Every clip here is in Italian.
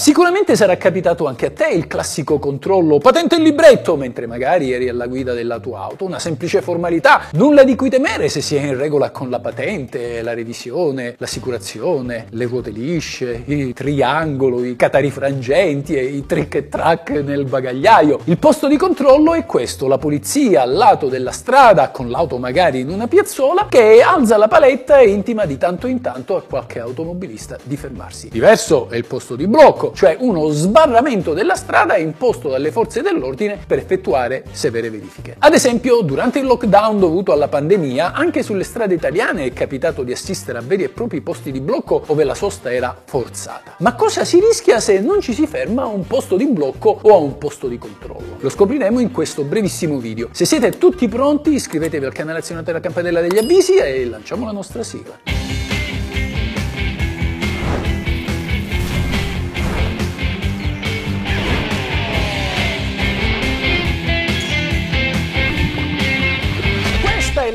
Sicuramente sarà capitato anche a te il classico controllo patente il libretto mentre magari eri alla guida della tua auto, una semplice formalità, nulla di cui temere se si è in regola con la patente, la revisione, l'assicurazione, le ruote lisce, il triangolo, i catari frangenti e i trick e track nel bagagliaio. Il posto di controllo è questo, la polizia al lato della strada con l'auto magari in una piazzola che alza la paletta e intima di tanto in tanto a qualche automobilista di fermarsi. Diverso è il posto di blocco cioè uno sbarramento della strada imposto dalle forze dell'ordine per effettuare severe verifiche. Ad esempio, durante il lockdown dovuto alla pandemia, anche sulle strade italiane è capitato di assistere a veri e propri posti di blocco dove la sosta era forzata. Ma cosa si rischia se non ci si ferma a un posto di blocco o a un posto di controllo? Lo scopriremo in questo brevissimo video. Se siete tutti pronti, iscrivetevi al canale azionate la campanella degli avvisi e lanciamo la nostra sigla.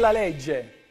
La legge.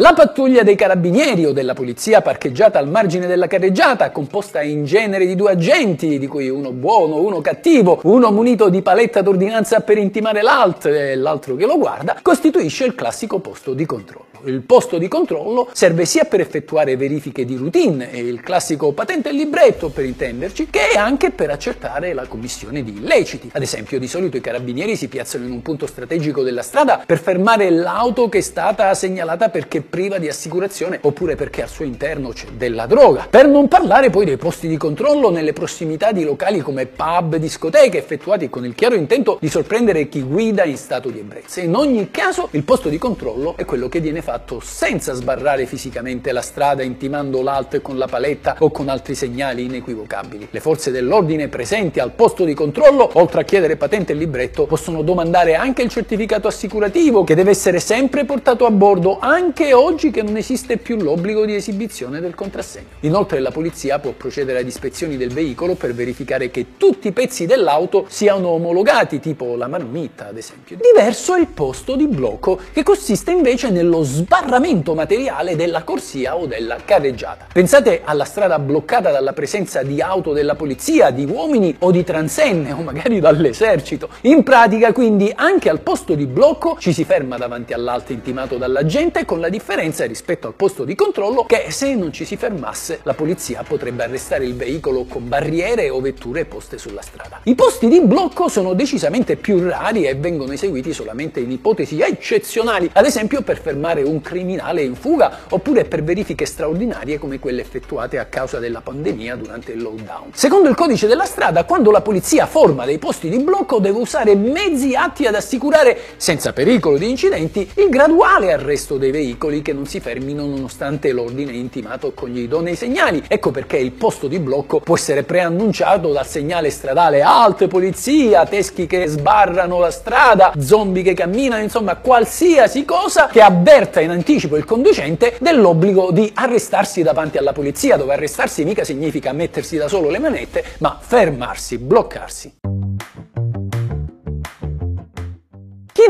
La pattuglia dei carabinieri o della polizia parcheggiata al margine della carreggiata, composta in genere di due agenti, di cui uno buono, uno cattivo, uno munito di paletta d'ordinanza per intimare l'altro e l'altro che lo guarda, costituisce il classico posto di controllo. Il posto di controllo serve sia per effettuare verifiche di routine, e il classico patente e libretto per intenderci, che anche per accertare la commissione di illeciti. Ad esempio, di solito i carabinieri si piazzano in un punto strategico della strada per fermare l'auto che è stata segnalata perché priva di assicurazione oppure perché al suo interno c'è della droga. Per non parlare poi dei posti di controllo nelle prossimità di locali come pub, discoteche, effettuati con il chiaro intento di sorprendere chi guida in stato di ebbrezza. In ogni caso, il posto di controllo è quello che viene fatto senza sbarrare fisicamente la strada intimando l'alto con la paletta o con altri segnali inequivocabili. Le forze dell'ordine presenti al posto di controllo, oltre a chiedere patente e libretto, possono domandare anche il certificato assicurativo che deve essere sempre portato a bordo anche oggi che non esiste più l'obbligo di esibizione del contrassegno. Inoltre la polizia può procedere ad ispezioni del veicolo per verificare che tutti i pezzi dell'auto siano omologati, tipo la marmitta ad esempio. Diverso è il posto di blocco che consiste invece nello sbarramento materiale della corsia o della carreggiata. Pensate alla strada bloccata dalla presenza di auto della polizia, di uomini o di transenne o magari dall'esercito. In pratica quindi anche al posto di blocco ci si ferma davanti all'alto intimato dalla gente con la differenza rispetto al posto di controllo che se non ci si fermasse la polizia potrebbe arrestare il veicolo con barriere o vetture poste sulla strada. I posti di blocco sono decisamente più rari e vengono eseguiti solamente in ipotesi eccezionali, ad esempio per fermare un criminale in fuga oppure per verifiche straordinarie come quelle effettuate a causa della pandemia durante il lockdown. Secondo il codice della strada, quando la polizia forma dei posti di blocco deve usare mezzi atti ad assicurare, senza pericolo di incidenti, il graduale arresto dei veicoli che non si fermino nonostante l'ordine intimato con gli idonei segnali. Ecco perché il posto di blocco può essere preannunciato dal segnale stradale alt polizia, teschi che sbarrano la strada, zombie che camminano, insomma qualsiasi cosa che avverta in anticipo il conducente dell'obbligo di arrestarsi davanti alla polizia, dove arrestarsi mica significa mettersi da solo le manette, ma fermarsi, bloccarsi.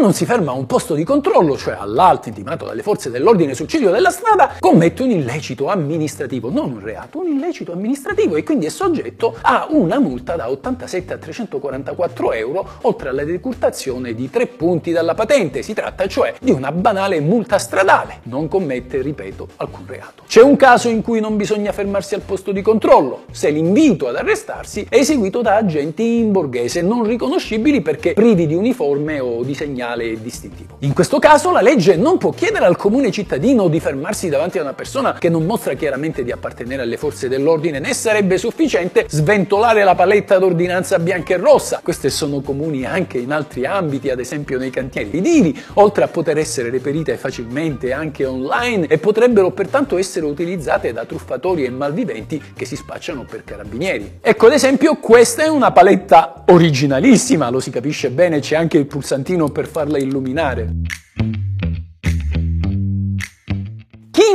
Non si ferma a un posto di controllo, cioè all'alto intimato dalle forze dell'ordine sul ciglio della strada, commette un illecito amministrativo, non un reato, un illecito amministrativo e quindi è soggetto a una multa da 87 a 344 euro, oltre alla decurtazione di tre punti dalla patente. Si tratta cioè di una banale multa stradale, non commette, ripeto, alcun reato. C'è un caso in cui non bisogna fermarsi al posto di controllo, se l'invito ad arrestarsi è eseguito da agenti in borghese non riconoscibili perché privi di uniforme o di segnali segnale distintivo. In questo caso la legge non può chiedere al comune cittadino di fermarsi davanti a una persona che non mostra chiaramente di appartenere alle forze dell'ordine, né sarebbe sufficiente sventolare la paletta d'ordinanza bianca e rossa. Queste sono comuni anche in altri ambiti, ad esempio nei cantieri edili, oltre a poter essere reperite facilmente anche online e potrebbero pertanto essere utilizzate da truffatori e malviventi che si spacciano per carabinieri. Ecco ad esempio questa è una paletta originalissima, lo si capisce bene, c'è anche il pulsantino per farla illuminare.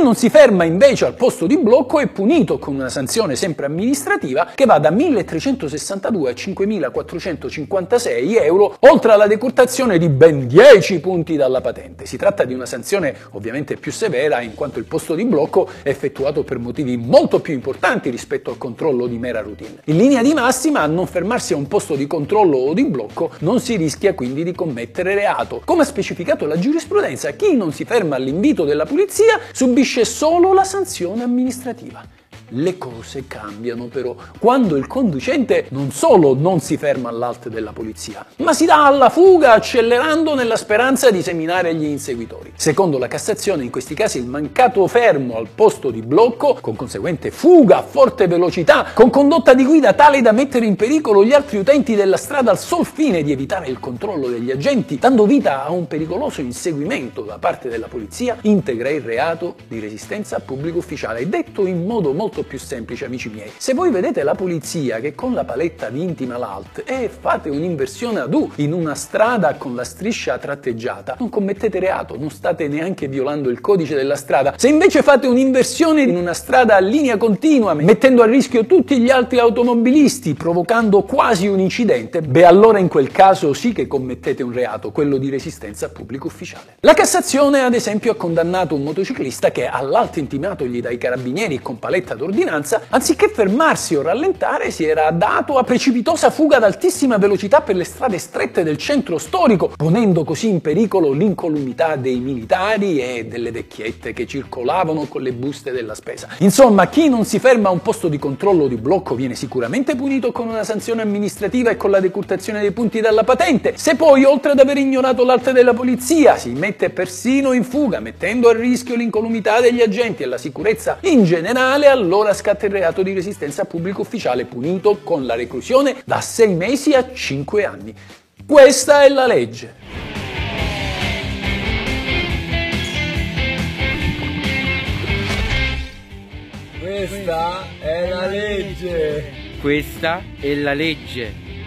Non si ferma invece al posto di blocco è punito con una sanzione sempre amministrativa che va da 1362 a 5456 euro, oltre alla decurtazione di ben 10 punti dalla patente. Si tratta di una sanzione ovviamente più severa in quanto il posto di blocco è effettuato per motivi molto più importanti rispetto al controllo di mera routine. In linea di massima, a non fermarsi a un posto di controllo o di blocco non si rischia quindi di commettere reato. Come ha specificato la giurisprudenza, chi non si ferma all'invito della polizia subisce solo la sanzione amministrativa. Le cose cambiano però quando il conducente non solo non si ferma all'alto della polizia, ma si dà alla fuga accelerando nella speranza di seminare gli inseguitori. Secondo la Cassazione in questi casi il mancato fermo al posto di blocco, con conseguente fuga a forte velocità, con condotta di guida tale da mettere in pericolo gli altri utenti della strada al sol fine di evitare il controllo degli agenti, dando vita a un pericoloso inseguimento da parte della polizia, integra il reato di resistenza a pubblico ufficiale, detto in modo molto molto più semplice, amici miei. Se voi vedete la polizia che con la paletta vi intima l'alt e fate un'inversione ad U in una strada con la striscia tratteggiata, non commettete reato, non state neanche violando il codice della strada. Se invece fate un'inversione in una strada a linea continua, mettendo a rischio tutti gli altri automobilisti, provocando quasi un incidente, beh allora in quel caso sì che commettete un reato, quello di resistenza a pubblico ufficiale. La Cassazione ad esempio ha condannato un motociclista che all'alto intimatogli dai carabinieri con paletta d'ordine ordinanza, anziché fermarsi o rallentare, si era dato a precipitosa fuga ad altissima velocità per le strade strette del centro storico, ponendo così in pericolo l'incolumità dei militari e delle vecchiette che circolavano con le buste della spesa. Insomma, chi non si ferma a un posto di controllo o di blocco viene sicuramente punito con una sanzione amministrativa e con la decurtazione dei punti dalla patente. Se poi, oltre ad aver ignorato l'arte della polizia, si mette persino in fuga, mettendo a rischio l'incolumità degli agenti e la sicurezza in generale, allora allora scatta il reato di resistenza a pubblico ufficiale punito con la reclusione da 6 mesi a 5 anni. Questa è la legge. Questa è la legge. Questa è la legge.